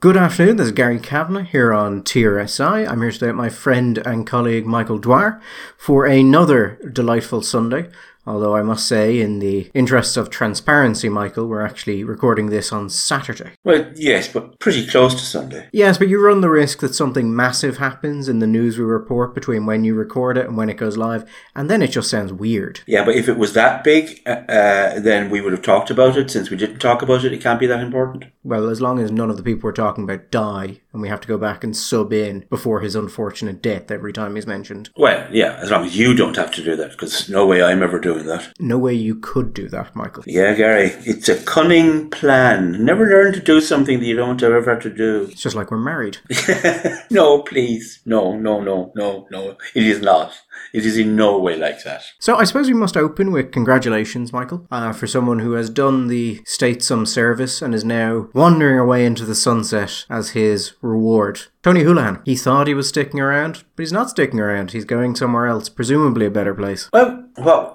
Good afternoon, this is Gary Kavanagh here on TRSI. I'm here today with my friend and colleague Michael Dwyer for another delightful Sunday. Although I must say, in the interests of transparency, Michael, we're actually recording this on Saturday. Well, yes, but pretty close to Sunday. Yes, but you run the risk that something massive happens in the news we report between when you record it and when it goes live, and then it just sounds weird. Yeah, but if it was that big, uh, uh, then we would have talked about it. Since we didn't talk about it, it can't be that important. Well, as long as none of the people we're talking about die, and we have to go back and sub in before his unfortunate death every time he's mentioned. Well, yeah, as long as you don't have to do that, because no way I'm ever doing that. No way you could do that, Michael. Yeah, Gary, it's a cunning plan. Never learn to do something that you don't ever have to do. It's just like we're married. no, please. No, no, no, no, no. It is not. It is in no way like that. So I suppose we must open with congratulations, Michael, uh, for someone who has done the state some service and is now wandering away into the sunset as his reward. Tony Holohan, he thought he was sticking around, but he's not sticking around. He's going somewhere else, presumably a better place. Well, uh,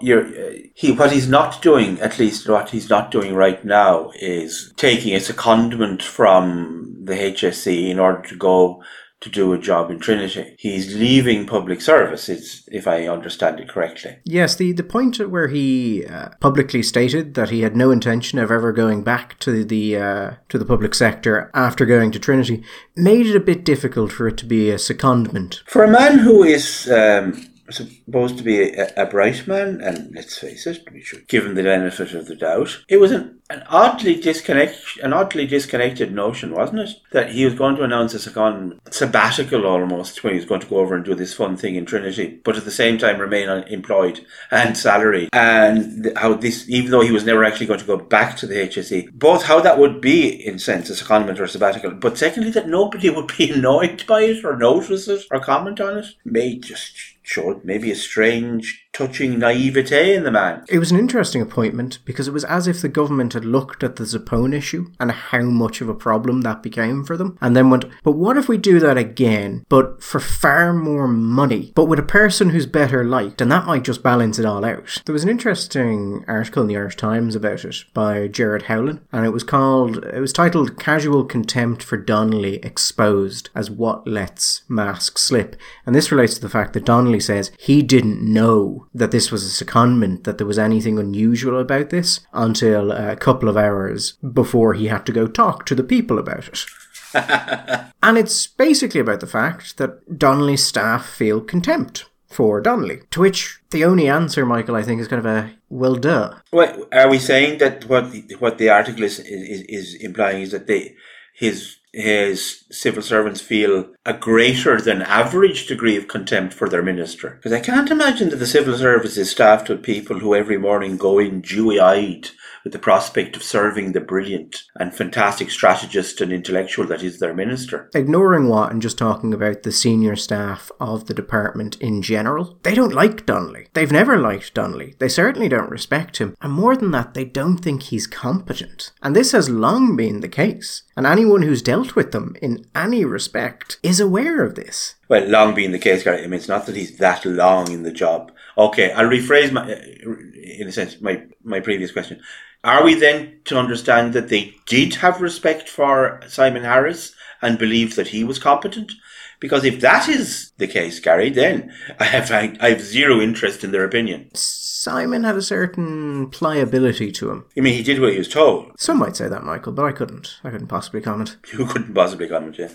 he, what he's not doing, at least what he's not doing right now, is taking a secondment from the HSE in order to go to do a job in Trinity. He's leaving public service, if I understand it correctly. Yes, the, the point where he uh, publicly stated that he had no intention of ever going back to the uh, to the public sector after going to Trinity made it a bit difficult for it to be a secondment. For a man who is um, supposed to be a, a, bright man, and let's face it, we should give him the benefit of the doubt. It was an, an oddly disconnect, an oddly disconnected notion, wasn't it? That he was going to announce a second sabbatical almost when he was going to go over and do this fun thing in Trinity, but at the same time remain employed and salaried. And how this, even though he was never actually going to go back to the HSE, both how that would be in sense a secondment or a sabbatical, but secondly that nobody would be annoyed by it or notice it or comment on it, may just showed maybe a strange touching naivete in the man. It was an interesting appointment because it was as if the government had looked at the Zappone issue and how much of a problem that became for them and then went, but what if we do that again, but for far more money, but with a person who's better liked, and that might just balance it all out. There was an interesting article in the Irish Times about it by Jared Howlin, and it was called, it was titled Casual Contempt for Donnelly Exposed as What Lets Mask Slip. And this relates to the fact that Donnelly says he didn't know that this was a secondment, that there was anything unusual about this until a couple of hours before he had to go talk to the people about it. and it's basically about the fact that Donnelly's staff feel contempt for Donnelly. To which the only answer, Michael, I think, is kind of a well, duh. What are we saying that what the, what the article is, is is implying is that they his his civil servants feel a greater than average degree of contempt for their minister. Because I can't imagine that the civil service is staffed with people who every morning go in dewy eyed with the prospect of serving the brilliant and fantastic strategist and intellectual that is their minister. Ignoring what and just talking about the senior staff of the department in general, they don't like Donnelly. They've never liked Donnelly. They certainly don't respect him. And more than that, they don't think he's competent. And this has long been the case. And anyone who's dealt with them in any respect is aware of this. Well, long being the case, Gary. I mean, it's not that he's that long in the job. Okay, I'll rephrase my, uh, in a sense, my my previous question. Are we then to understand that they did have respect for Simon Harris and believed that he was competent? Because if that is the case, Gary, then I have I have zero interest in their opinion. Simon had a certain pliability to him. You mean he did what he was told? Some might say that, Michael, but I couldn't. I couldn't possibly comment. You couldn't possibly comment, yeah.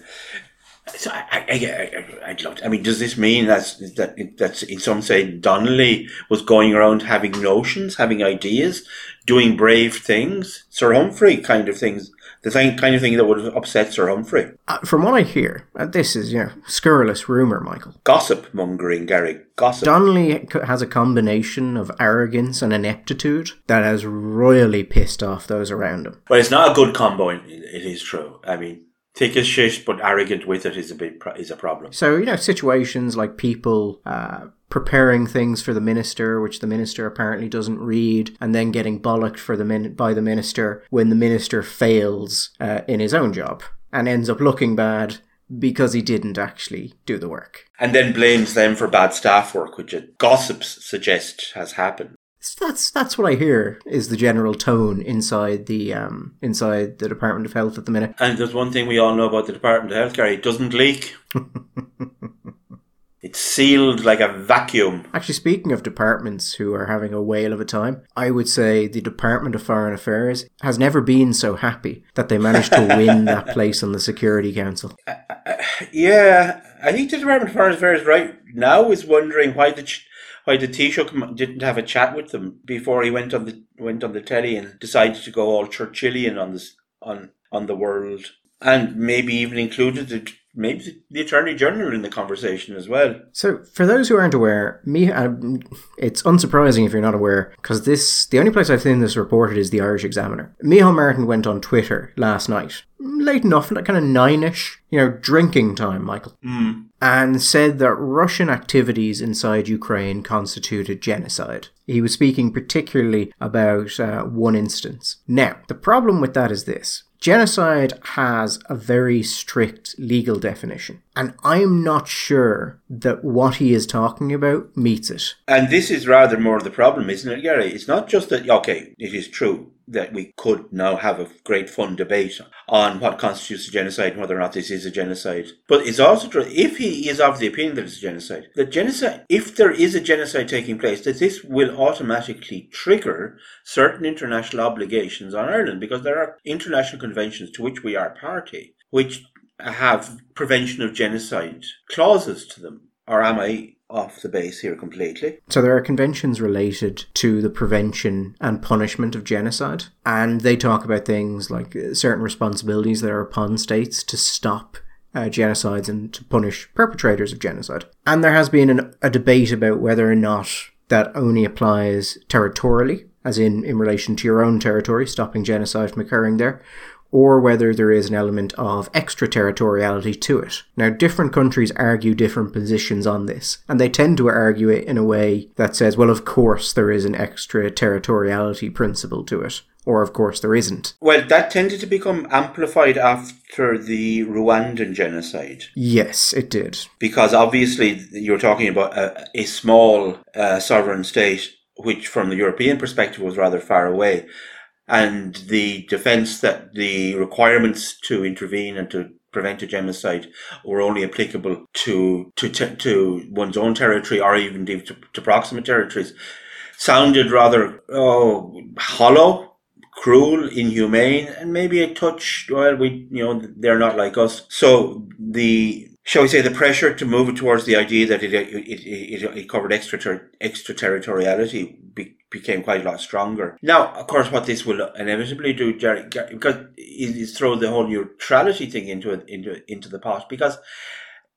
So I, I, I, would love to. I mean, does this mean that's that that's in some say Donnelly was going around having notions, having ideas, doing brave things, Sir Humphrey kind of things, the same kind of thing that would have upset Sir Humphrey. Uh, from what I hear, uh, this is you know scurrilous rumor, Michael. Gossip mongering, Gary. Gossip. Donnelly has a combination of arrogance and ineptitude that has royally pissed off those around him. Well, it's not a good combo. It is true. I mean thick as shit but arrogant with it is a big pro- is a problem. So you know situations like people uh, preparing things for the minister, which the minister apparently doesn't read, and then getting bollocked for the min- by the minister when the minister fails uh, in his own job and ends up looking bad because he didn't actually do the work. And then blames them for bad staff work, which gossips suggest has happened. That's that's what I hear is the general tone inside the um, inside the Department of Health at the minute. And there's one thing we all know about the Department of Health, Gary: it doesn't leak. It's sealed like a vacuum. Actually, speaking of departments who are having a whale of a time, I would say the Department of Foreign Affairs has never been so happy that they managed to win that place on the Security Council. Uh, uh, yeah, I think the Department of Foreign Affairs right now is wondering why the. Ch- why the Taoiseach didn't have a chat with them before he went on the went on the telly and decided to go all Churchillian on this on on the world, and maybe even included the maybe the Attorney General in the conversation as well. So, for those who aren't aware, me, uh, it's unsurprising if you're not aware, because this the only place I've seen this reported is the Irish Examiner. Micheál Martin went on Twitter last night, late enough, like kind of nine-ish, you know, drinking time, Michael, mm. and said that Russian activities inside Ukraine constituted genocide. He was speaking particularly about uh, one instance. Now, the problem with that is this. Genocide has a very strict legal definition, and I'm not sure that what he is talking about meets it. And this is rather more the problem, isn't it, Gary? It's not just that, okay, it is true that we could now have a great fun debate on what constitutes a genocide and whether or not this is a genocide. But it's also true, if he is of the opinion that it's a genocide, that genocide, if there is a genocide taking place, that this will automatically trigger certain international obligations on Ireland because there are international conventions to which we are party, which have prevention of genocide clauses to them. Or am I off the base here completely. So there are conventions related to the prevention and punishment of genocide, and they talk about things like uh, certain responsibilities that are upon states to stop uh, genocides and to punish perpetrators of genocide. And there has been an, a debate about whether or not that only applies territorially, as in in relation to your own territory, stopping genocide from occurring there, or whether there is an element of extraterritoriality to it. Now, different countries argue different positions on this, and they tend to argue it in a way that says, well, of course there is an extraterritoriality principle to it. Or, of course, there isn't. Well, that tended to become amplified after the Rwandan genocide. Yes, it did. Because obviously, you're talking about a, a small uh, sovereign state, which, from the European perspective, was rather far away and the defense that the requirements to intervene and to prevent a genocide were only applicable to to to one's own territory or even to, to proximate territories sounded rather oh hollow cruel inhumane and maybe a touch well we you know they're not like us. So the shall we say, the pressure to move towards the idea that it it, it, it covered extra extraterritoriality be, became quite a lot stronger. Now, of course, what this will inevitably do, Jerry, because is throw the whole neutrality thing into it, into into the pot. Because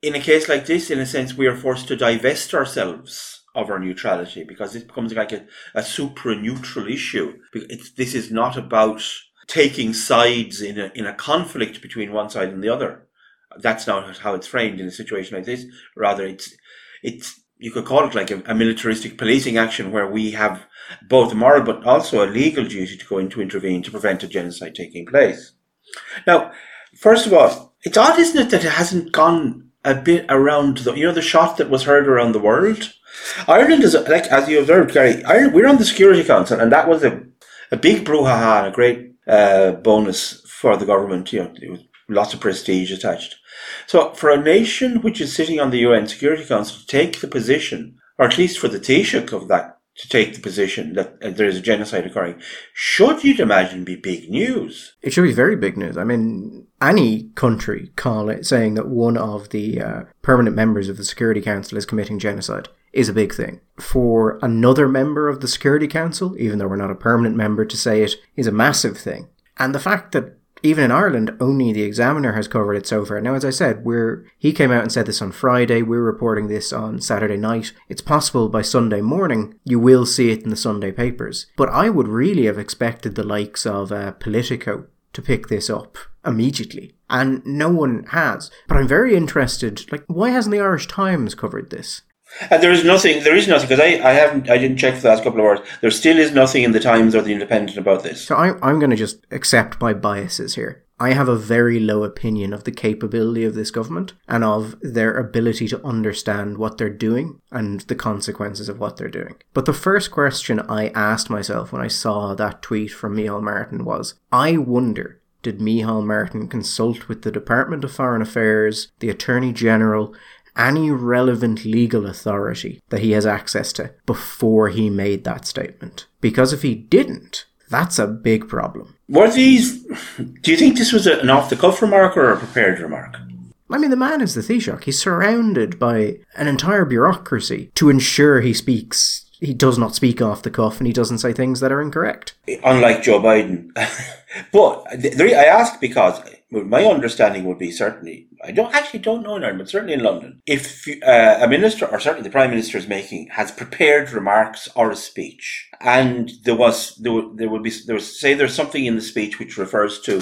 in a case like this, in a sense, we are forced to divest ourselves of our neutrality because it becomes like a, a supra-neutral issue. It's, this is not about taking sides in a in a conflict between one side and the other that's not how it's framed in a situation like this. Rather, it's it's you could call it like a, a, militaristic policing action where we have both a moral but also a legal duty to go in to intervene to prevent a genocide taking place. Now, first of all, it's odd, isn't it, that it hasn't gone a bit around the you know the shot that was heard around the world. Ireland is like as you observed, Gary. Ireland, we're on the Security Council, and that was a a big brouhaha and a great uh, bonus for the government. You know, lots of prestige attached. So, for a nation which is sitting on the UN Security Council to take the position, or at least for the Taoiseach of that to take the position that uh, there is a genocide occurring, should you'd imagine be big news. It should be very big news. I mean, any country call it saying that one of the uh, permanent members of the Security Council is committing genocide is a big thing. For another member of the Security Council, even though we're not a permanent member, to say it is a massive thing. And the fact that even in Ireland, only the Examiner has covered it so far. Now, as I said, we're he came out and said this on Friday. We're reporting this on Saturday night. It's possible by Sunday morning you will see it in the Sunday papers. But I would really have expected the likes of uh, Politico to pick this up immediately, and no one has. But I'm very interested. Like, why hasn't the Irish Times covered this? And there is nothing. There is nothing because I, I haven't. I didn't check for the last couple of hours. There still is nothing in the Times or the Independent about this. So I, I'm going to just accept my biases here. I have a very low opinion of the capability of this government and of their ability to understand what they're doing and the consequences of what they're doing. But the first question I asked myself when I saw that tweet from Micheál Martin was I wonder did Micheál Martin consult with the Department of Foreign Affairs, the Attorney General, any relevant legal authority that he has access to before he made that statement? Because if he didn't, that's a big problem. Were these? Do you think this was an off-the-cuff remark or a prepared remark? I mean, the man is the Taoiseach. He's surrounded by an entire bureaucracy to ensure he speaks. He does not speak off the cuff and he doesn't say things that are incorrect. Unlike Joe Biden. but the, I ask because my understanding would be certainly, I don't actually don't know in Ireland, but certainly in London, if uh, a minister or certainly the prime minister is making has prepared remarks or a speech, and there was there would, there would be there was say there's something in the speech which refers to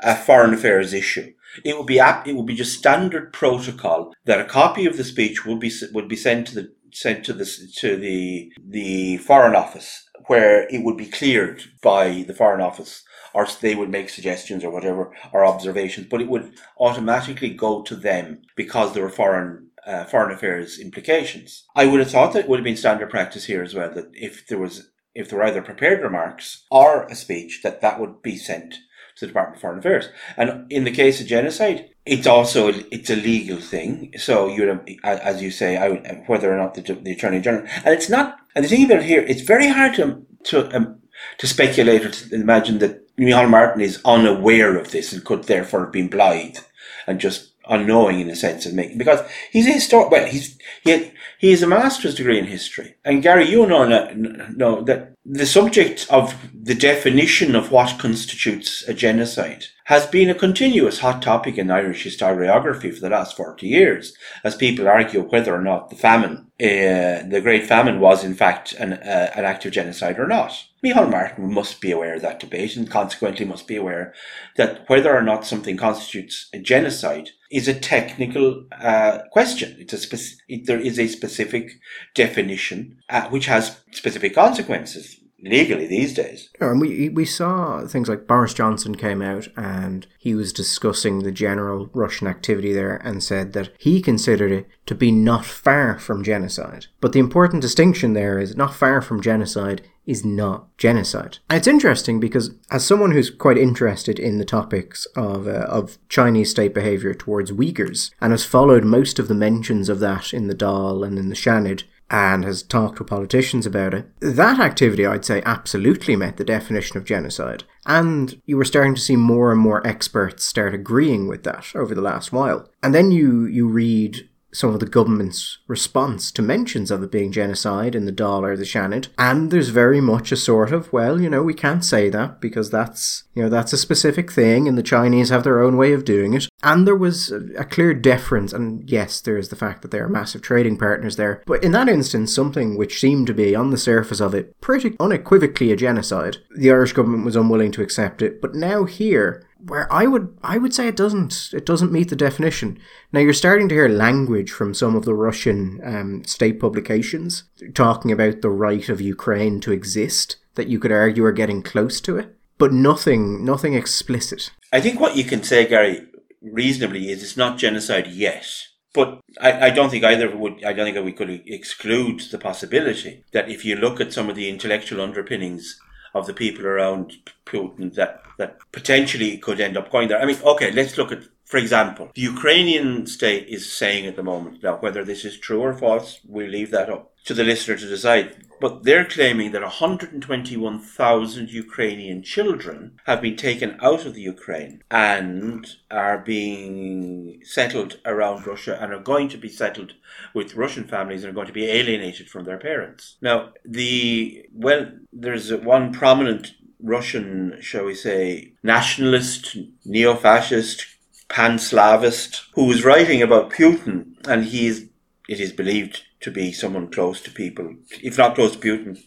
a foreign affairs issue. It would be it would be just standard protocol that a copy of the speech would be would be sent to the sent to the to the the foreign office where it would be cleared by the foreign office or they would make suggestions or whatever or observations, but it would automatically go to them because there were foreign uh, foreign affairs implications. I would have thought that it would have been standard practice here as well that if there was if there were either prepared remarks or a speech that that would be sent to the Department of Foreign Affairs. And in the case of genocide, it's also it's a legal thing. So you as you say, I, whether or not the, the Attorney General, and it's not. And the thing about it here, it's very hard to to um, to speculate or to imagine that Micheál Martin is unaware of this and could therefore have been blind and just unknowing in a sense of making because he's a historian. Well, he's he had, he has a master's degree in history, and Gary, you know know that the subject of the definition of what constitutes a genocide has been a continuous hot topic in Irish historiography for the last 40 years, as people argue whether or not the famine, uh, the Great Famine, was in fact an, uh, an act of genocide or not. Micheál Martin must be aware of that debate and consequently must be aware that whether or not something constitutes a genocide is a technical uh, question. It's a it, there is a specific definition which has specific consequences legally these days. Yeah, and we we saw things like Boris Johnson came out and he was discussing the general Russian activity there and said that he considered it to be not far from genocide. But the important distinction there is not far from genocide is not genocide. And it's interesting because as someone who's quite interested in the topics of uh, of Chinese state behavior towards Uyghurs and has followed most of the mentions of that in the Dáil and in the Seanad and has talked with politicians about it. That activity, I'd say, absolutely met the definition of genocide. And you were starting to see more and more experts start agreeing with that over the last while. And then you, you read some of the government's response to mentions of it being genocide in the Dáil or the Seanad. And there's very much a sort of, well, you know, we can't say that because that's, you know, that's a specific thing and the Chinese have their own way of doing it. And there was a clear deference, and yes, there is the fact that they are massive trading partners there. But in that instance, something which seemed to be, on the surface of it, pretty unequivocally a genocide, the Irish government was unwilling to accept it. But now here, where I would I would say it doesn't it doesn't meet the definition. Now you're starting to hear language from some of the Russian um, state publications talking about the right of Ukraine to exist that you could argue are getting close to it, but nothing nothing explicit. I think what you can say, Gary, reasonably is it's not genocide yet. But I, I don't think either would I don't think we could exclude the possibility that if you look at some of the intellectual underpinnings of the people around Putin that, that potentially could end up going there. I mean, okay, let's look at, for example, the Ukrainian state is saying at the moment, now whether this is true or false, we leave that up to the listener to decide. But they're claiming that 121,000 Ukrainian children have been taken out of the Ukraine and are being settled around Russia and are going to be settled with Russian families and are going to be alienated from their parents. Now, the well, there's one prominent Russian, shall we say, nationalist, neo-fascist, pan-Slavist, who was writing about Putin, and he is, it is believed to be someone close to people, if not close to Putin,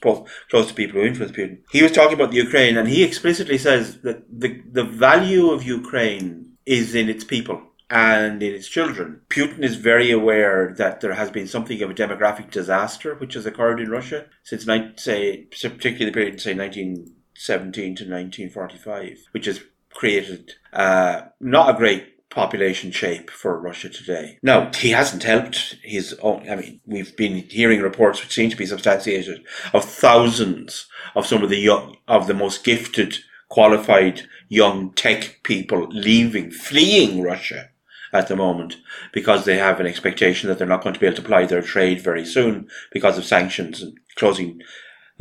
close to people who influence Putin. He was talking about the Ukraine, and he explicitly says that the the value of Ukraine is in its people and in its children. Putin is very aware that there has been something of a demographic disaster which has occurred in Russia since, say, particularly the period, say, 1917 to 1945, which has created uh, not a great population shape for Russia today. Now, he hasn't helped his own. I mean, we've been hearing reports which seem to be substantiated of thousands of some of the young, of the most gifted, qualified young tech people leaving, fleeing Russia at the moment because they have an expectation that they're not going to be able to apply their trade very soon because of sanctions and closing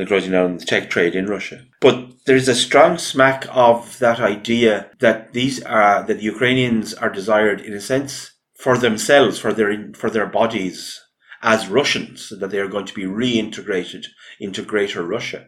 the closing down the tech trade in Russia. But there's a strong smack of that idea that these are that the Ukrainians are desired in a sense for themselves, for their for their bodies as Russians, that they are going to be reintegrated into Greater Russia,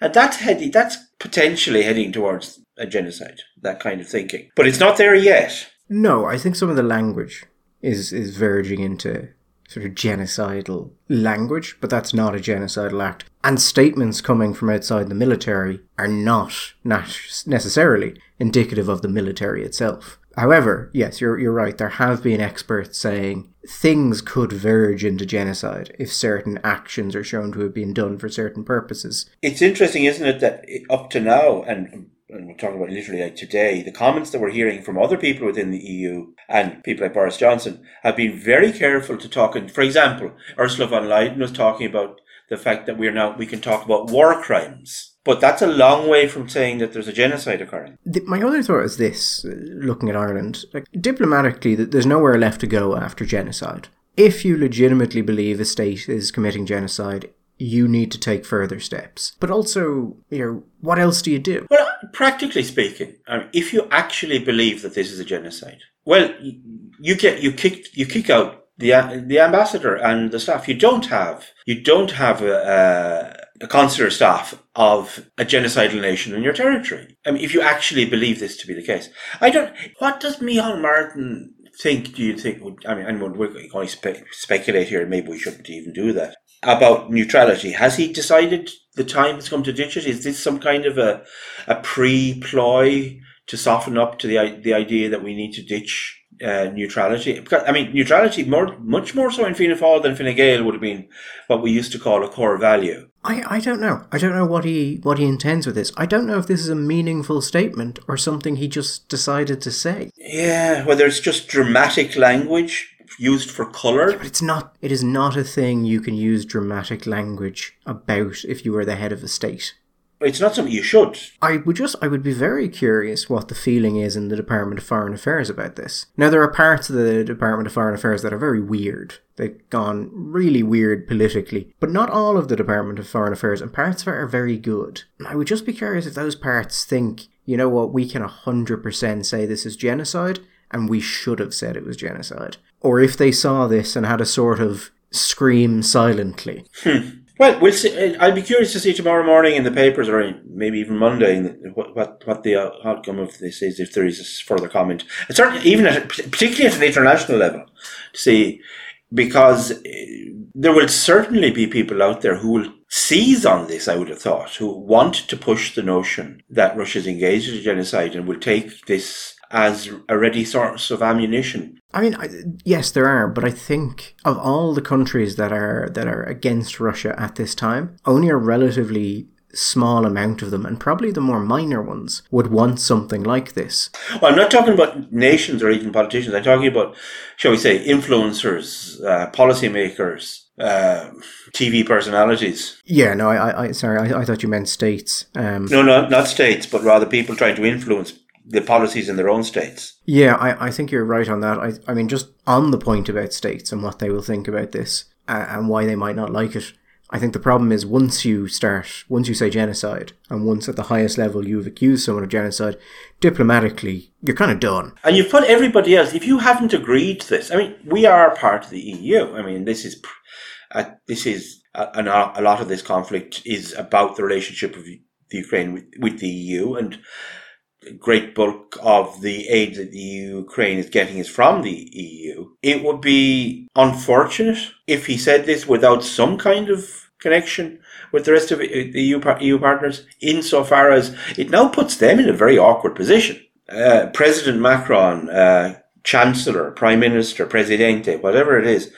and that's heading that's potentially heading towards a genocide. That kind of thinking, but it's not there yet. No, I think some of the language is is verging into sort of genocidal language, but that's not a genocidal act. And statements coming from outside the military are not, necessarily indicative of the military itself. However, yes, you're, you're right. There have been experts saying things could verge into genocide if certain actions are shown to have been done for certain purposes. It's interesting, isn't it, that up to now, and and we're talking about literally like today, the comments that we're hearing from other people within the EU and people like Boris Johnson have been very careful to talk. And for example, Ursula von Leyen was talking about the fact that we're now we can talk about war crimes. But that's a long way from saying that there's a genocide occurring. The, my other thought is this: looking at Ireland, like diplomatically, there's nowhere left to go after genocide. If you legitimately believe a state is committing genocide, you need to take further steps. But also, you know, what else do you do? Well, practically speaking, I mean, if you actually believe that this is a genocide, well, you get you kick you kick out the uh, the ambassador and the staff. You don't have you don't have a, a, consular staff of a genocidal nation in your territory. I mean, if you actually believe this to be the case, I don't. What does Micheál Martin think? Do you think? I mean, anyone we're going to spe- speculate here. Maybe we shouldn't even do that about neutrality. Has he decided the time has come to ditch it? Is this some kind of a a pre ploy to soften up to the the idea that we need to ditch uh, neutrality? Because I mean, neutrality more much more so in Fianna Fáil than Fine Gael would have been what we used to call a core value. I, I don't know. I don't know what he what he intends with this. I don't know if this is a meaningful statement or something he just decided to say. Yeah, whether it's just dramatic language used for color. Yeah, but it's not. It is not a thing you can use dramatic language about if you were the head of a state. It's not something you should. I would just, I would be very curious what the feeling is in the Department of Foreign Affairs about this. Now, there are parts of the Department of Foreign Affairs that are very weird. They've gone really weird politically, but not all of the Department of Foreign Affairs, and parts of it are very good. I would just be curious if those parts think, you know what, we can 100% say this is genocide, and we should have said it was genocide or if they saw this and had a sort of scream silently. Hmm. Well, we'll see. I'd be curious to see tomorrow morning in the papers, or maybe even Monday, what what, what the outcome of this is, if there is further comment. And certainly, even at, particularly at an international level, to see, because eh, there will certainly be people out there who will seize on this. I would have thought, who want to push the notion that Russia is engaged in genocide and will take this as a ready source of ammunition. I mean, I, yes, there are, but I think of all the countries that are that are against Russia at this time, only a relatively small amount of them, and probably the more minor ones, would want something like this. Well, I'm not talking about nations or even politicians. I'm talking about, shall we say, influencers, uh, policymakers, uh, TV personalities. Yeah, no, I, I sorry, I, I thought you meant states. Um, no, no, not states, but rather people trying to influence the policies in their own states. Yeah, I, I think you're right on that. I, I mean, just on the point about states and what they will think about this uh, and why they might not like it. I think the problem is once you start, once you say genocide, and once at the highest level you've accused someone of genocide, diplomatically, you're kind of done. And you've put everybody else, if you haven't agreed to this, I mean, we are part of the EU. I mean, this is, uh, this is, uh, a lot of this conflict is about the relationship of the Ukraine with, with the EU. And great bulk of the aid that the Ukraine is getting is from the EU. It would be unfortunate if he said this without some kind of connection with the rest of the EU, EU partners, insofar as it now puts them in a very awkward position. Uh, President Macron uh, chancellor, prime minister, presidente, whatever it is.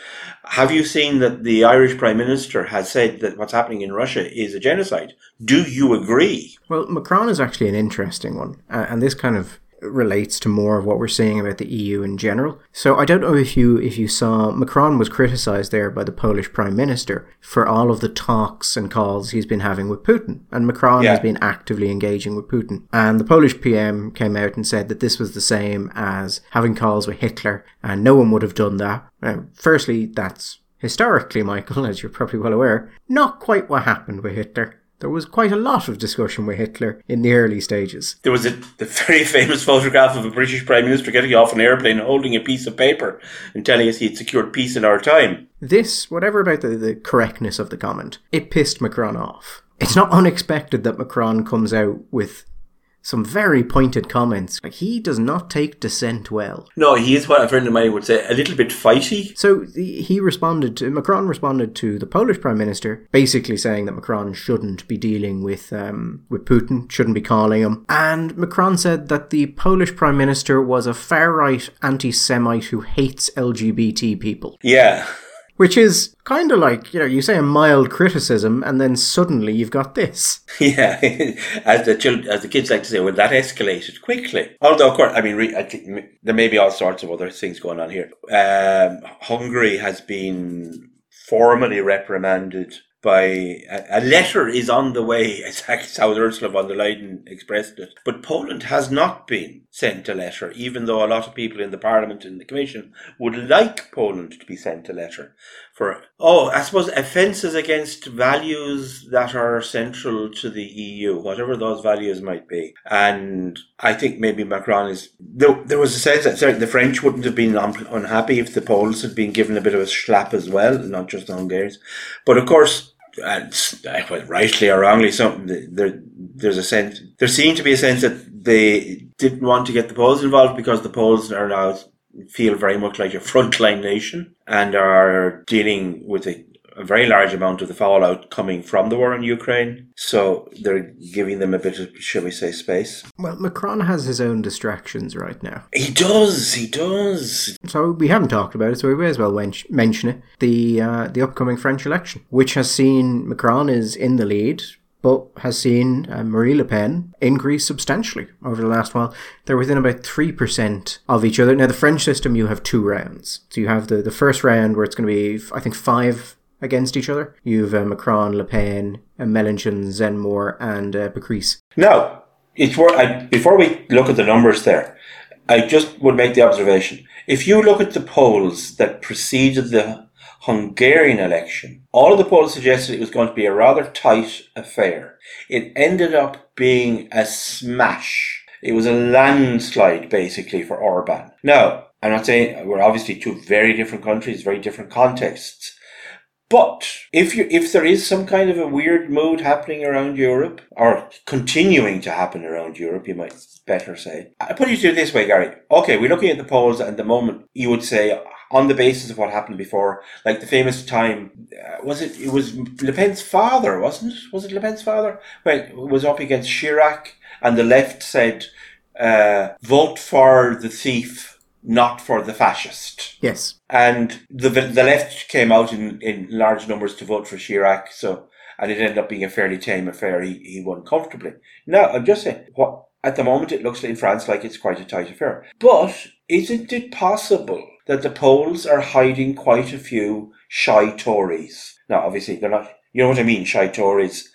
Have you seen that the Irish prime minister has said that what's happening in Russia is a genocide? Do you agree? Well, Macron is actually an interesting one, uh, and this kind of relates to more of what we're seeing about the EU in general. So I don't know if you if you saw Macron was criticized there by the Polish prime minister for all of the talks and calls he's been having with Putin. And Macron Yeah. has been actively engaging with Putin. And the Polish PM came out and said that this was the same as having calls with Hitler and no one would have done that. Now, firstly, that's historically, Michael, as you're probably well aware, not quite what happened with Hitler. There was quite a lot of discussion with Hitler in the early stages. There was a the very famous photograph of a British prime minister getting off an airplane holding a piece of paper and telling us he had secured peace in our time. This, whatever about the, the correctness of the comment, it pissed Macron off. It's not unexpected that Macron comes out with some very pointed comments. Like, he does not take dissent well. No, he is what a friend of mine would say, a little bit fighty. So he responded to, Macron responded to the Polish Prime Minister, basically saying that Macron shouldn't be dealing with, um, with Putin, shouldn't be calling him. And Macron said that the Polish Prime Minister was a far right anti Semite who hates LGBT people. Yeah. Which is kind of like, you know, you say a mild criticism and then suddenly you've got this. Yeah, as the chil- as the kids like to say, well, that escalated quickly. Although, of course, I mean, re- I there may be all sorts of other things going on here. Um, Hungary has been formally reprimanded by a, a letter is on the way, as how Ursula von der Leyen expressed it. But Poland has not been sent a letter, even though a lot of people in the Parliament and the Commission would like Poland to be sent a letter for oh, I suppose offences against values that are central to the EU, whatever those values might be. And I think maybe Macron is there. There was a sense that certainly the French wouldn't have been unhappy if the Poles had been given a bit of a slap as well, not just the Hungarians. But of course, and rightly or wrongly, something there there's a sense there seemed to be a sense that they didn't want to get the Poles involved because the Poles are now feel very much like a frontline nation and are dealing with a, a very large amount of the fallout coming from the war in Ukraine. So they're giving them a bit of, shall we say, space. Well, Macron has his own distractions right now. He does, he does. So we haven't talked about it, so we may as well mention it. The uh, the upcoming French election, which has seen Macron is in the lead, but has seen uh, Marine Le Pen increase substantially over the last while. They're within about three percent of each other. Now, the French system, you have two rounds. So you have the the first round where it's going to be, I think, five against each other. You've uh, Macron, Le Pen, uh, Mélenchon, Zemmour, and uh, Pécresse. Now, it's I, before we look at the numbers there, I just would make the observation. If you look at the polls that preceded the Hungarian election, all of the polls suggested it was going to be a rather tight affair. It ended up being a smash. It was a landslide, basically, for Orban. Now, I'm not saying we're obviously two very different countries, very different contexts. But if you if there is some kind of a weird mood happening around Europe, or continuing to happen around Europe, you might better say. I put it to you this way, Gary. Okay, we're looking at the polls at the moment. You would say on the basis of what happened before, like the famous time, uh, was it? It was Le Pen's father, wasn't it? Was it Le Pen's father? Well, was up against Chirac, and the left said, uh, "Vote for the thief, not for the fascist." Yes. and the the left came out in, in large numbers to vote for Chirac. So, and it ended up being a fairly tame affair. He he won comfortably. Now, I'm just saying, what at the moment it looks in France like it's quite a tight affair. But isn't it possible that the polls are hiding quite a few shy Tories? Now, obviously, they're not. You know what I mean? Shy Tories.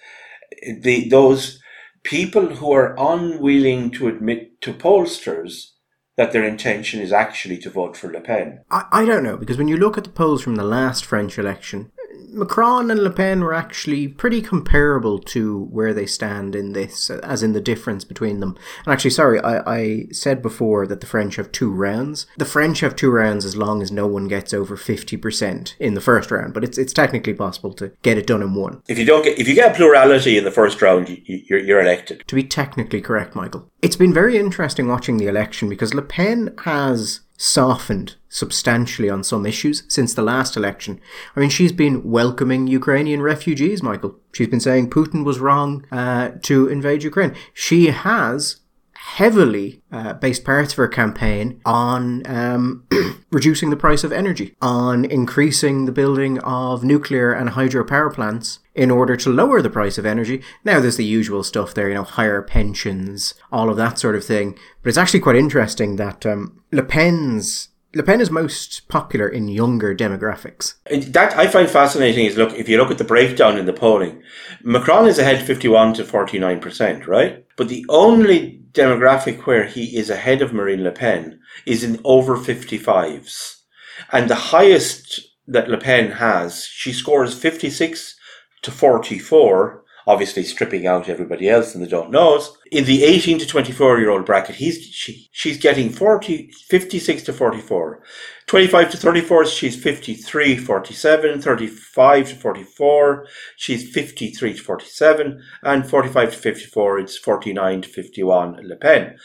The those people who are unwilling to admit to pollsters that their intention is actually to vote for Le Pen. I, I don't know, because when you look at the polls from the last French election, Macron and Le Pen were actually pretty comparable to where they stand in this, as in the difference between them. And actually, sorry, I, I said before that the French have two rounds. The French have two rounds as long as no one gets over 50% in the first round, but it's, it's technically possible to get it done in one. If you don't get, if you get a plurality in the first round, you, you're, you're elected. To be technically correct, Michael. It's been very interesting watching the election because Le Pen has softened substantially on some issues since the last election. I mean, she's been welcoming Ukrainian refugees, Michael. She's been saying Putin was wrong uh, to invade Ukraine. She has heavily uh, based parts of her campaign on um, reducing the price of energy, on increasing the building of nuclear and hydropower plants in order to lower the price of energy. Now, there's the usual stuff there, you know, higher pensions, all of that sort of thing. But it's actually quite interesting that um, Le Pen's Le Pen is most popular in younger demographics. That I find fascinating is look if you look at the breakdown in the polling, Macron is ahead fifty one to forty nine percent, right? But the only demographic where he is ahead of Marine Le Pen is in over fifty fives. And the highest that Le Pen has, she scores fifty six to forty four obviously stripping out everybody else and the don't knows. In the 18 to 24 year old bracket, he's, she, she's getting 40, 56 to 44. 25 to 34, she's 53, 47, 35 to 44, she's 53 to 47, and 45 to 54, it's 49 to 51 Le Pen.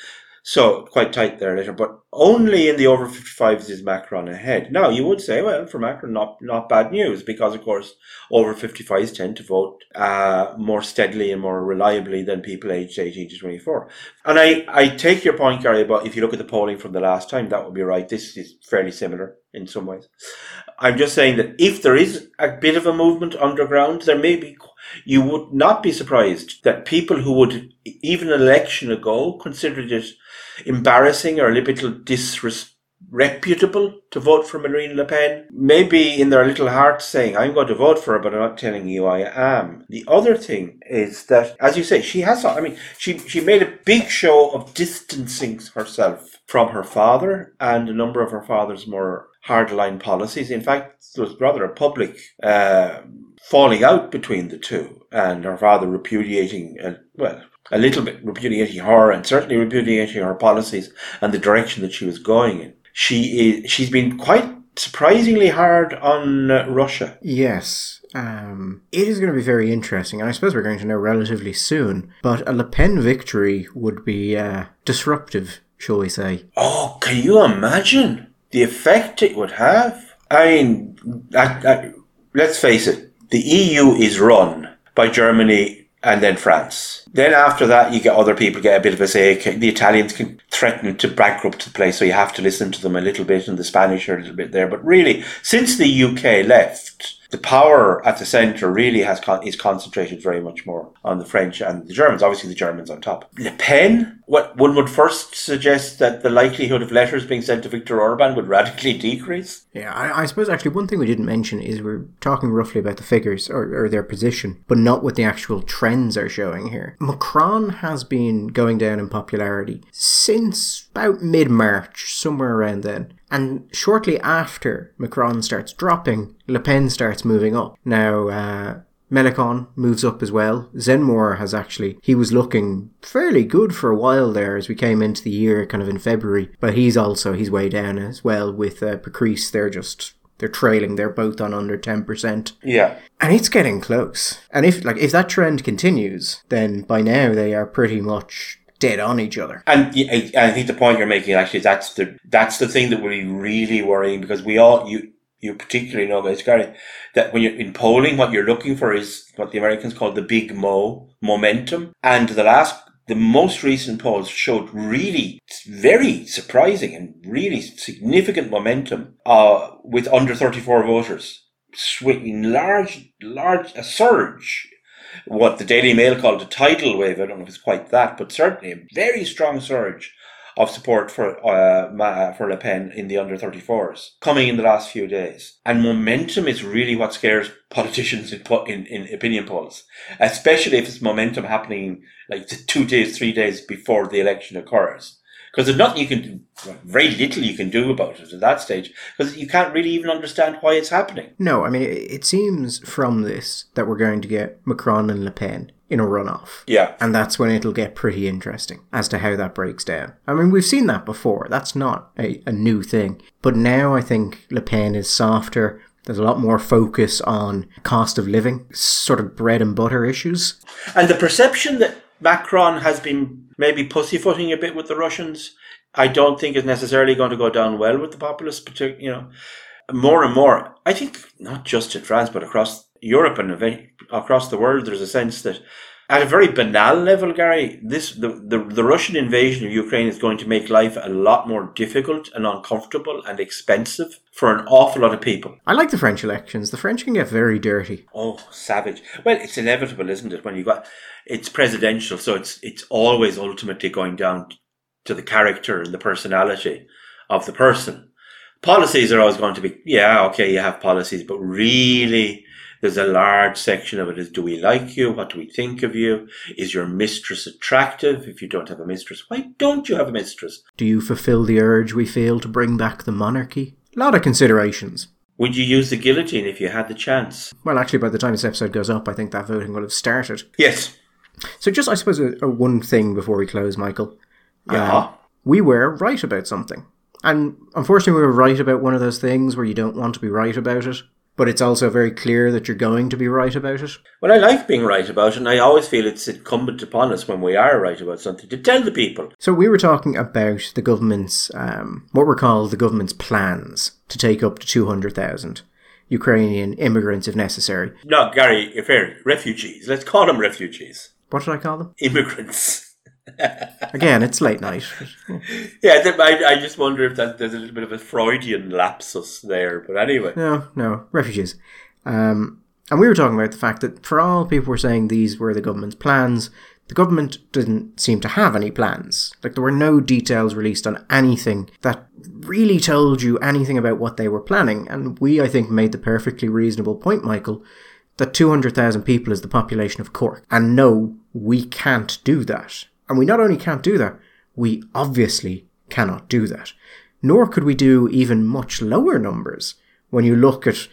So quite tight there later, but only in the over 55s is Macron ahead. Now you would say, well, for Macron, not not bad news because of course over 55s tend to vote uh, more steadily and more reliably than people aged 18 to 24. And I I take your point, Gary, but if you look at the polling from the last time, that would be right. This is fairly similar in some ways. I'm just saying that if there is a bit of a movement underground, there may be you would not be surprised that people who would even an election ago considered it embarrassing or a little disreputable to vote for Marine Le Pen, maybe in their little hearts saying, I'm going to vote for her, but I'm not telling you I am. The other thing is that, as you say, she has, I mean, she, she made a big show of distancing herself from her father and a number of her father's more hardline policies. In fact, there was rather a public uh, falling out between the two, and her father repudiating, uh, well, a little bit repudiating her and certainly repudiating her policies and the direction that she was going in. She is, she's been quite surprisingly hard on uh, Russia. Yes. Um, it is going to be very interesting, and I suppose we're going to know relatively soon. But a Le Pen victory would be uh, disruptive, shall we say? Oh, can you imagine the effect it would have? I mean, I, I, let's face it, the EU is run by Germany and then France. Then after that, you get other people get a bit of a say. The Italians can threaten to bankrupt the place, so you have to listen to them a little bit, and the Spanish are a little bit there. But really, since the UK left, the power at the centre really has con- is concentrated very much more on the French and the Germans. Obviously, the Germans on top. Le Pen, what one would first suggest that the likelihood of letters being sent to Viktor Orban would radically decrease. Yeah, I, I suppose actually one thing we didn't mention is we're talking roughly about the figures or, or their position, but not what the actual trends are showing here. Macron has been going down in popularity since about mid March, somewhere around then. And shortly after Macron starts dropping, Le Pen starts moving up. Now, uh, Mélenchon moves up as well. Zemmour has actually, he was looking fairly good for a while there as we came into the year, kind of in February. But he's also, he's way down as well with uh. They're just, they're trailing. They're both on under 10%. Yeah. And it's getting close. And if, like, if that trend continues, then by now they are pretty much dead on each other. And I think the point you're making actually that's the that's the thing that would be really worrying because we all you you particularly know guys Gary that when you're in polling what you're looking for is what the Americans call the big mo momentum and the last the most recent polls showed really very surprising and really significant momentum uh, with under 34 voters swinging large large a surge what the Daily Mail called a tidal wave. I don't know if it's quite that, but certainly a very strong surge of support for uh, for Le Pen in the under 34s coming in the last few days. And momentum is really what scares politicians in, in, in opinion polls, especially if it's momentum happening like two days, three days before the election occurs because there's nothing you can do, very little you can do about it at that stage, because you can't really even understand why it's happening. No, I mean, it seems from this that we're going to get Macron and Le Pen in a runoff. Yeah. And that's when it'll get pretty interesting as to how that breaks down. I mean, we've seen that before. That's not a, a new thing. But now I think Le Pen is softer. There's a lot more focus on cost of living, sort of bread and butter issues. And the perception that Macron has been maybe pussyfooting a bit with the Russians. I don't think is necessarily going to go down well with the populists, particularly, you know, more and more. I think not just in France, but across Europe and across the world, there's a sense that at a very banal level, Gary, this the, the, the Russian invasion of Ukraine is going to make life a lot more difficult and uncomfortable and expensive for an awful lot of people. I like the French elections. The French can get very dirty. Oh, savage. Well, it's inevitable, isn't it? When you got it's presidential, so it's it's always ultimately going down to the character and the personality of the person. Policies are always going to be, yeah, okay, you have policies, but really there's a large section of it is do we like you? What do we think of you? Is your mistress attractive? If you don't have a mistress, why don't you have a mistress? Do you fulfill the urge we feel to bring back the monarchy? A lot of considerations. Would you use the guillotine if you had the chance? Well, actually, by the time this episode goes up, I think that voting will have started. Yes. So, just I suppose a, a one thing before we close, Michael. Yeah. Um, we were right about something. And unfortunately, we were right about one of those things where you don't want to be right about it but it's also very clear that you're going to be right about it. Well, I like being right about it, and I always feel it's incumbent upon us when we are right about something to tell the people. So we were talking about the government's, um, what were called the government's plans to take up to 200,000 Ukrainian immigrants if necessary. No, Gary, fair, refugees. Let's call them refugees. What should I call them? Immigrants. Again, it's late night. yeah, I, I just wonder if that there's a little bit of a Freudian lapsus there. But anyway. No, no, refugees. Um, and we were talking about the fact that for all people were saying these were the government's plans, the government didn't seem to have any plans. Like there were no details released on anything that really told you anything about what they were planning. And we, I think, made the perfectly reasonable point, Michael, that 200,000 people is the population of Cork. And no, we can't do that. And we not only can't do that, we obviously cannot do that. Nor could we do even much lower numbers when you look at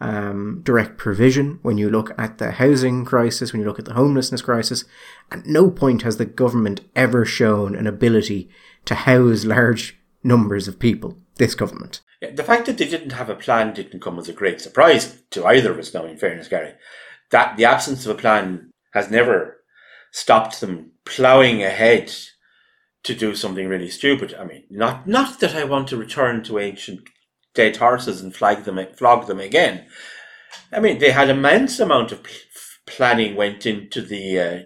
um, direct provision, when you look at the housing crisis, when you look at the homelessness crisis. At no point has the government ever shown an ability to house large numbers of people. This government. The fact that they didn't have a plan didn't come as a great surprise to either of us now, in fairness, Gary. That the absence of a plan has never stopped them ploughing ahead to do something really stupid. I mean, not not that I want to return to ancient dead horses and flag them, flog them again. I mean, they had immense amount of planning went into the uh,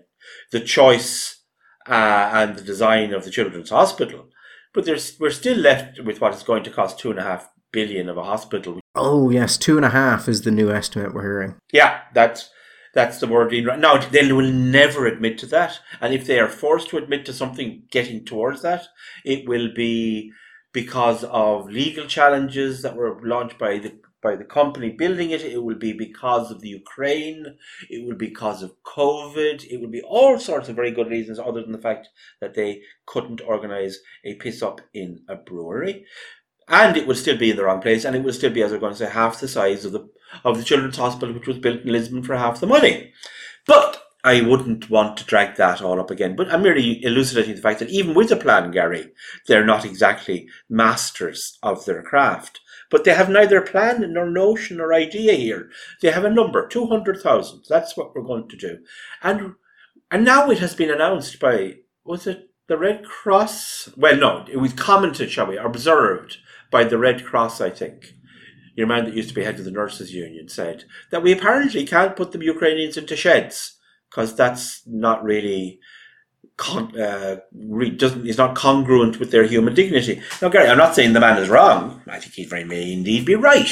the choice uh, and the design of the children's hospital, but there's we're still left with what is going to cost two and a half billion of a hospital. Oh yes, two and a half is the new estimate we're hearing. Yeah, that's that's the word. Now, they will never admit to that. And if they are forced to admit to something getting towards that, it will be because of legal challenges that were launched by the by the company building it. It will be because of the Ukraine. It will be because of COVID. It will be all sorts of very good reasons, other than the fact that they couldn't organize a piss up in a brewery and it would still be in the wrong place, and it would still be, as we're going to say, half the size of the of the children's hospital, which was built in Lisbon for half the money. But I wouldn't want to drag that all up again. But I'm merely elucidating the fact that even with a plan, Gary, they're not exactly masters of their craft. But they have neither plan nor notion or idea here. They have a number, 200,000. That's what we're going to do. And and now it has been announced by, was it the Red Cross? Well, no, it was commented, shall we, observed by the Red Cross, I think. Your man that used to be head of the Nurses Union said that we apparently can't put the Ukrainians into sheds because that's not really con- uh, re- doesn't is not congruent with their human dignity. Now, Gary, I'm not saying the man is wrong. I think he very may indeed be right.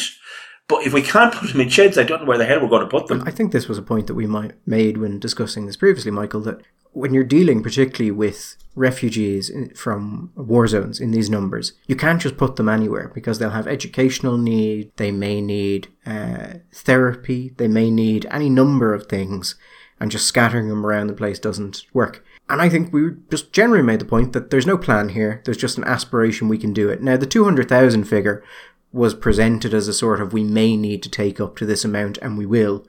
But if we can't put them in sheds, I don't know where the hell we're going to put them. I think this was a point that we might made when discussing this previously, Michael. That when you're dealing particularly with refugees from war zones in these numbers, you can't just put them anywhere because they'll have educational need, they may need uh, therapy, they may need any number of things, and just scattering them around the place doesn't work. And I think we just generally made the point that there's no plan here, there's just an aspiration we can do it. Now, the 200,000 figure was presented as a sort of we may need to take up to this amount and we will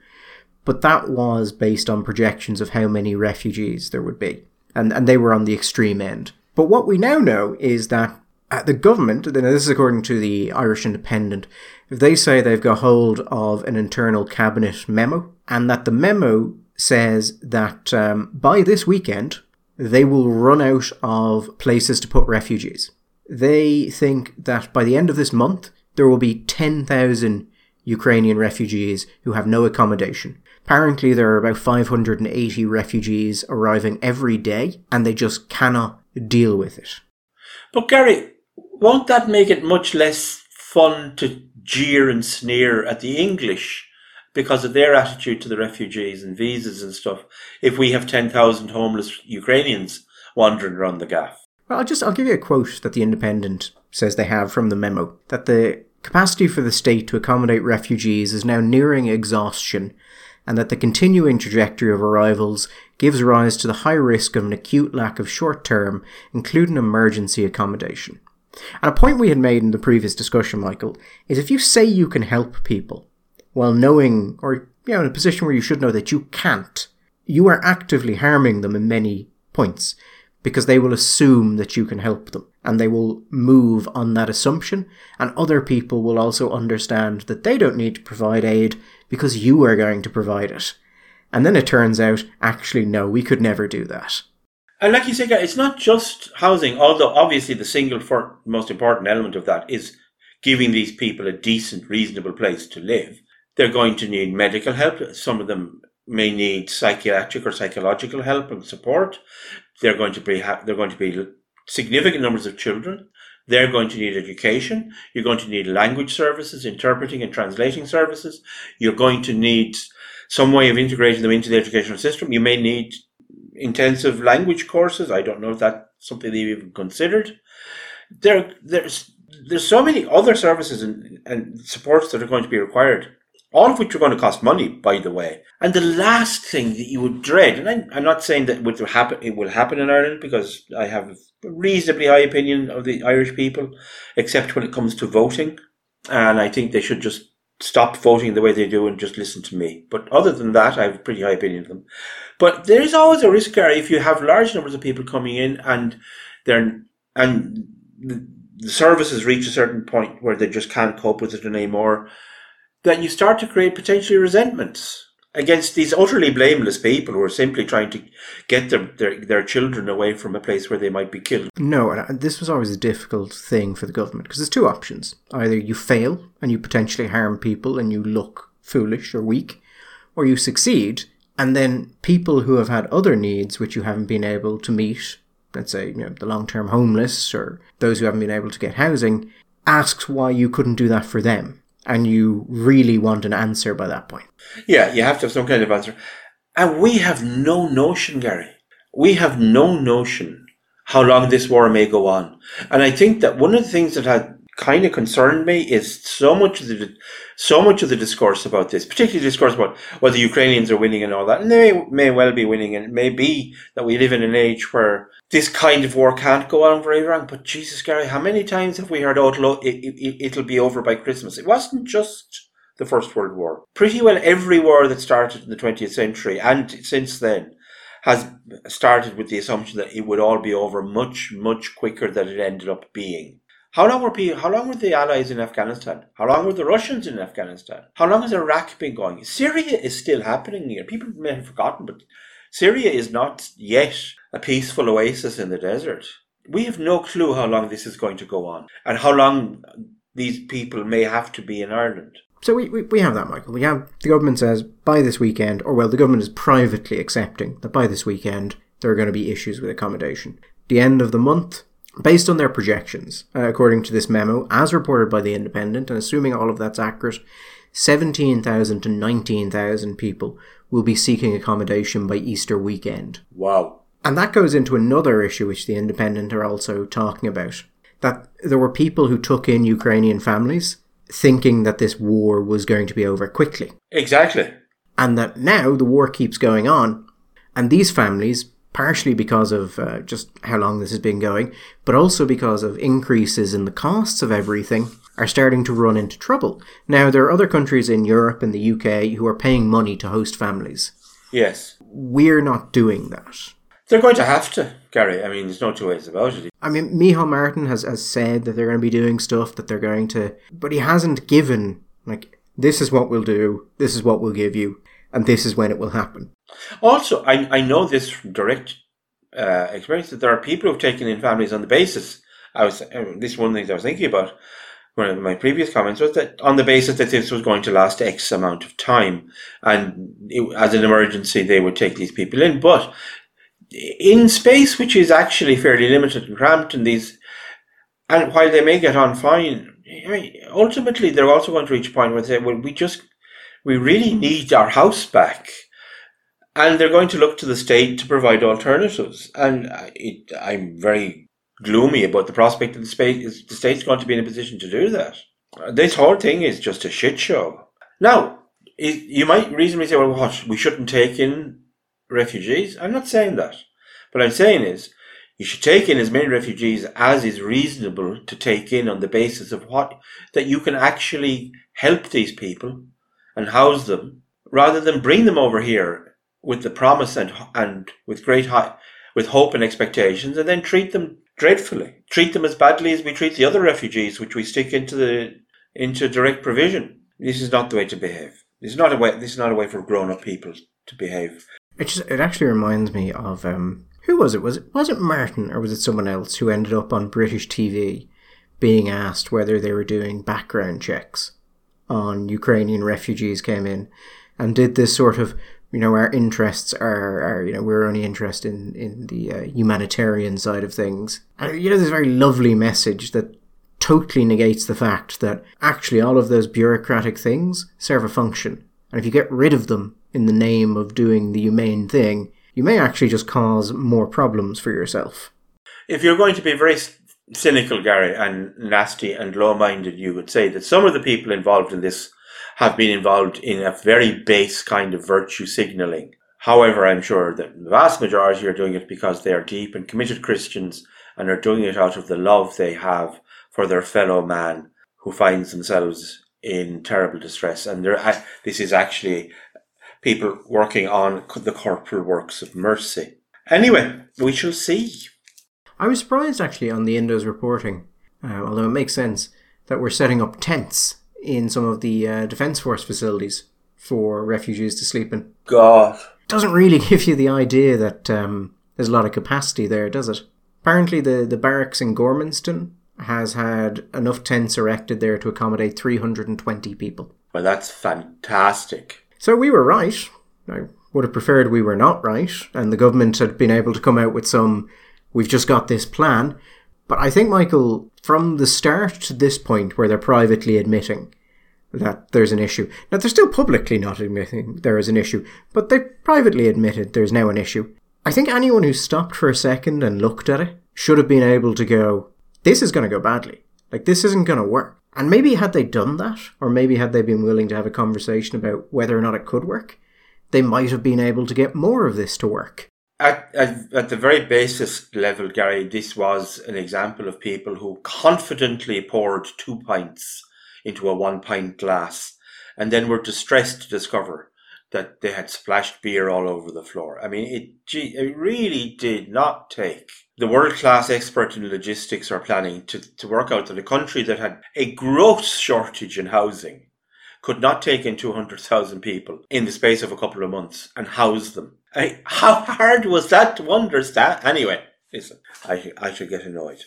but that was based on projections of how many refugees there would be. And, and they were on the extreme end. But what we now know is that the government, this is according to the Irish Independent, if they say they've got hold of an internal cabinet memo, and that the memo says that um, by this weekend, they will run out of places to put refugees. They think that by the end of this month, there will be 10,000 Ukrainian refugees who have no accommodation. Apparently, there are about 580 refugees arriving every day, and they just cannot deal with it. But Gary, won't that make it much less fun to jeer and sneer at the English because of their attitude to the refugees and visas and stuff if we have 10,000 homeless Ukrainians wandering around the gaff? Well, I'll just I'll give you a quote that the Independent says they have from the memo that the capacity for the state to accommodate refugees is now nearing exhaustion and that the continuing trajectory of arrivals gives rise to the high risk of an acute lack of short term, including emergency accommodation. And a point we had made in the previous discussion, Michael, is if you say you can help people while knowing, or you know, in a position where you should know that you can't, you are actively harming them in many points because they will assume that you can help them and they will move on that assumption. And other people will also understand that they don't need to provide aid because you are going to provide it. And then it turns out, actually, no, we could never do that. And like you say, it's not just housing, although obviously the single most important element of that is giving these people a decent, reasonable place to live. They're going to need medical help. Some of them may need psychiatric or psychological help and support. They're going to be they're going to be significant numbers of children. They're going to need education. You're going to need language services, interpreting and translating services. You're going to need some way of integrating them into the educational system. You may need intensive language courses. I don't know if that's something they've even considered. There, there's there's so many other services and, and supports that are going to be required all of which are going to cost money, by the way. And the last thing that you would dread, and I'm, I'm not saying that will happen, it will happen in Ireland because I have a reasonably high opinion of the Irish people, except when it comes to voting. And I think they should just stop voting the way they do and just listen to me. But other than that, I have a pretty high opinion of them. But there is always a risk, Gary, if you have large numbers of people coming in and they're, and the, the services reach a certain point where they just can't cope with it anymore then you start to create potentially resentments against these utterly blameless people who are simply trying to get their, their, their children away from a place where they might be killed. No, and uh, this was always a difficult thing for the government because there's two options. Either you fail and you potentially harm people and you look foolish or weak, or you succeed and then people who have had other needs which you haven't been able to meet, let's say, you know, the long-term homeless or those who haven't been able to get housing, asks why you couldn't do that for them and you really want an answer by that point. Yeah, you have to have some kind of answer. And we have no notion, Gary. We have no notion how long this war may go on. And I think that one of the things that had kind of concerned me is so much of the so much of the discourse about this, particularly discourse about whether Ukrainians are winning and all that, and they may, well be winning, and it may be that we live in an age where this kind of war can't go on very long. But Jesus, Gary, how many times have we heard, oh, it'll, it, it, it'll be over by Christmas? It wasn't just the First World War. Pretty well every war that started in the 20th century and since then has started with the assumption that it would all be over much, much quicker than it ended up being. How long were people, how long were the Allies in Afghanistan? How long were the Russians in Afghanistan? How long has Iraq been going? Syria is still happening here. People may have forgotten, but Syria is not yet a peaceful oasis in the desert. We have no clue how long this is going to go on and how long these people may have to be in Ireland. So we, we, we have that, Michael. We have the government says by this weekend, or well, the government is privately accepting that by this weekend there are going to be issues with accommodation. The end of the month, based on their projections, uh, according to this memo, as reported by the Independent, and assuming all of that's accurate, 17,000 to 19,000 people will be seeking accommodation by Easter weekend. Wow. And that goes into another issue which the Independent are also talking about that there were people who took in Ukrainian families thinking that this war was going to be over quickly. Exactly. And that now the war keeps going on, and these families, partially because of uh, just how long this has been going, but also because of increases in the costs of everything, are starting to run into trouble. Now, there are other countries in Europe and the UK who are paying money to host families. Yes. We're not doing that. They're going to have to, Gary. I mean, there's no two ways about it. I mean, Micheál Martin has, has said that they're going to be doing stuff, that they're going to. But he hasn't given, like, this is what we'll do, this is what we'll give you, and this is when it will happen. Also, I, I know this from direct uh, experience that there are people who've taken in families on the basis. I was, uh, this is one of the things I was thinking about one of my previous comments was that on the basis that this was going to last X amount of time, and it, as an emergency, they would take these people in. But in space, which is actually fairly limited and cramped, and these, and while they may get on fine, I mean, ultimately they're also going to reach a point where they say, "Well, we just, we really need our house back." And they're going to look to the state to provide alternatives. And it, I'm very gloomy about the prospect that the, space, the state's going to be in a position to do that. Uh, this whole thing is just a shit show. Now, you might reasonably say, well, what? We shouldn't take in refugees. I'm not saying that. What I'm saying is, you should take in as many refugees as is reasonable to take in on the basis of what, that you can actually help these people and house them rather than bring them over here with the promise and, and with great high, with hope and expectations and then treat them dreadfully. Treat them as badly as we treat the other refugees, which we stick into the into direct provision. This is not the way to behave. This is not a way. This is not a way for grown-up people to behave. It just it actually reminds me of um, who was it? Was it was it Martin or was it someone else who ended up on British TV being asked whether they were doing background checks on Ukrainian refugees came in and did this sort of you know our interests are, are you know we're only interested in in the uh, humanitarian side of things. And you know this very lovely message that totally negates the fact that actually all of those bureaucratic things serve a function. And if you get rid of them in the name of doing the humane thing you may actually just cause more problems for yourself. If you're going to be very cynical gary and nasty and low-minded you would say that some of the people involved in this have been involved in a very base kind of virtue signaling. However, I'm sure that the vast majority are doing it because they are deep and committed Christians and are doing it out of the love they have for their fellow man who finds themselves in terrible distress. And there, this is actually people working on the corporal works of mercy. Anyway, we shall see. I was surprised actually on the Indo's reporting, uh, although it makes sense, that we're setting up tents in some of the uh, Defence Force facilities for refugees to sleep in. God. Doesn't really give you the idea that um, there's a lot of capacity there, does it? Apparently, the, the barracks in Gormanston has had enough tents erected there to accommodate 320 people. Well, that's fantastic. So we were right. I would have preferred we were not right, and the government had been able to come out with some, we've just got this plan. But I think, Michael, from the start to this point where they're privately admitting that there's an issue. Now, they're still publicly not admitting there is an issue, but they privately admitted there's now an issue. I think anyone who stopped for a second and looked at it should have been able to go, this is going to go badly. Like, this isn't going to work. And maybe had they done that, or maybe had they been willing to have a conversation about whether or not it could work, they might have been able to get more of this to work. At, at, at, the very basis level, Gary, this was an example of people who confidently poured two pints into a one pint glass and then were distressed to discover that they had splashed beer all over the floor. I mean, it, it really did not take the world class expert in logistics or planning to, to work out that a country that had a gross shortage in housing could not take in 200,000 people in the space of a couple of months and house them. I, how hard was that to understand? Anyway, listen, I, I should get annoyed.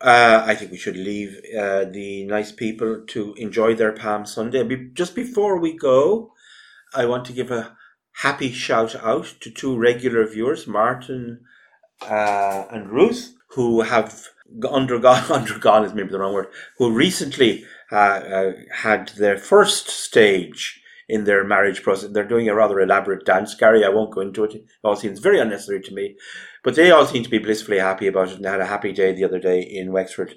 Uh, I think we should leave uh, the nice people to enjoy their Palm Sunday. Be- just before we go, I want to give a happy shout out to two regular viewers, Martin uh, and Ruth, who have undergone, undergone is maybe the wrong word, who recently had their first stage in their marriage process. They're doing a rather elaborate dance, Gary. I won't go into it. It all seems very unnecessary to me. But they all seem to be blissfully happy about it and had a happy day the other day in Wexford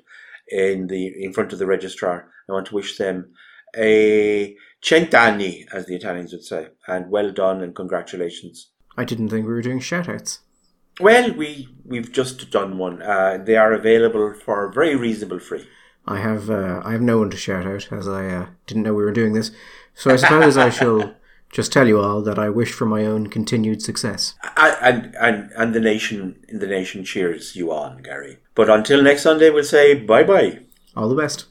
in the in front of the registrar. I want to wish them a cent'anni, as the Italians would say, and well done and congratulations. I didn't think we were doing shoutouts. Well, we we've just done one. Uh, they are available for very reasonable free. I have uh, I have no one to shout out as I uh, didn't know we were doing this. So I suppose I shall just tell you all that I wish for my own continued success. And and and the nation the nation cheers you on, Gary. But until next Sunday, we'll say bye bye. All the best.